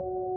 you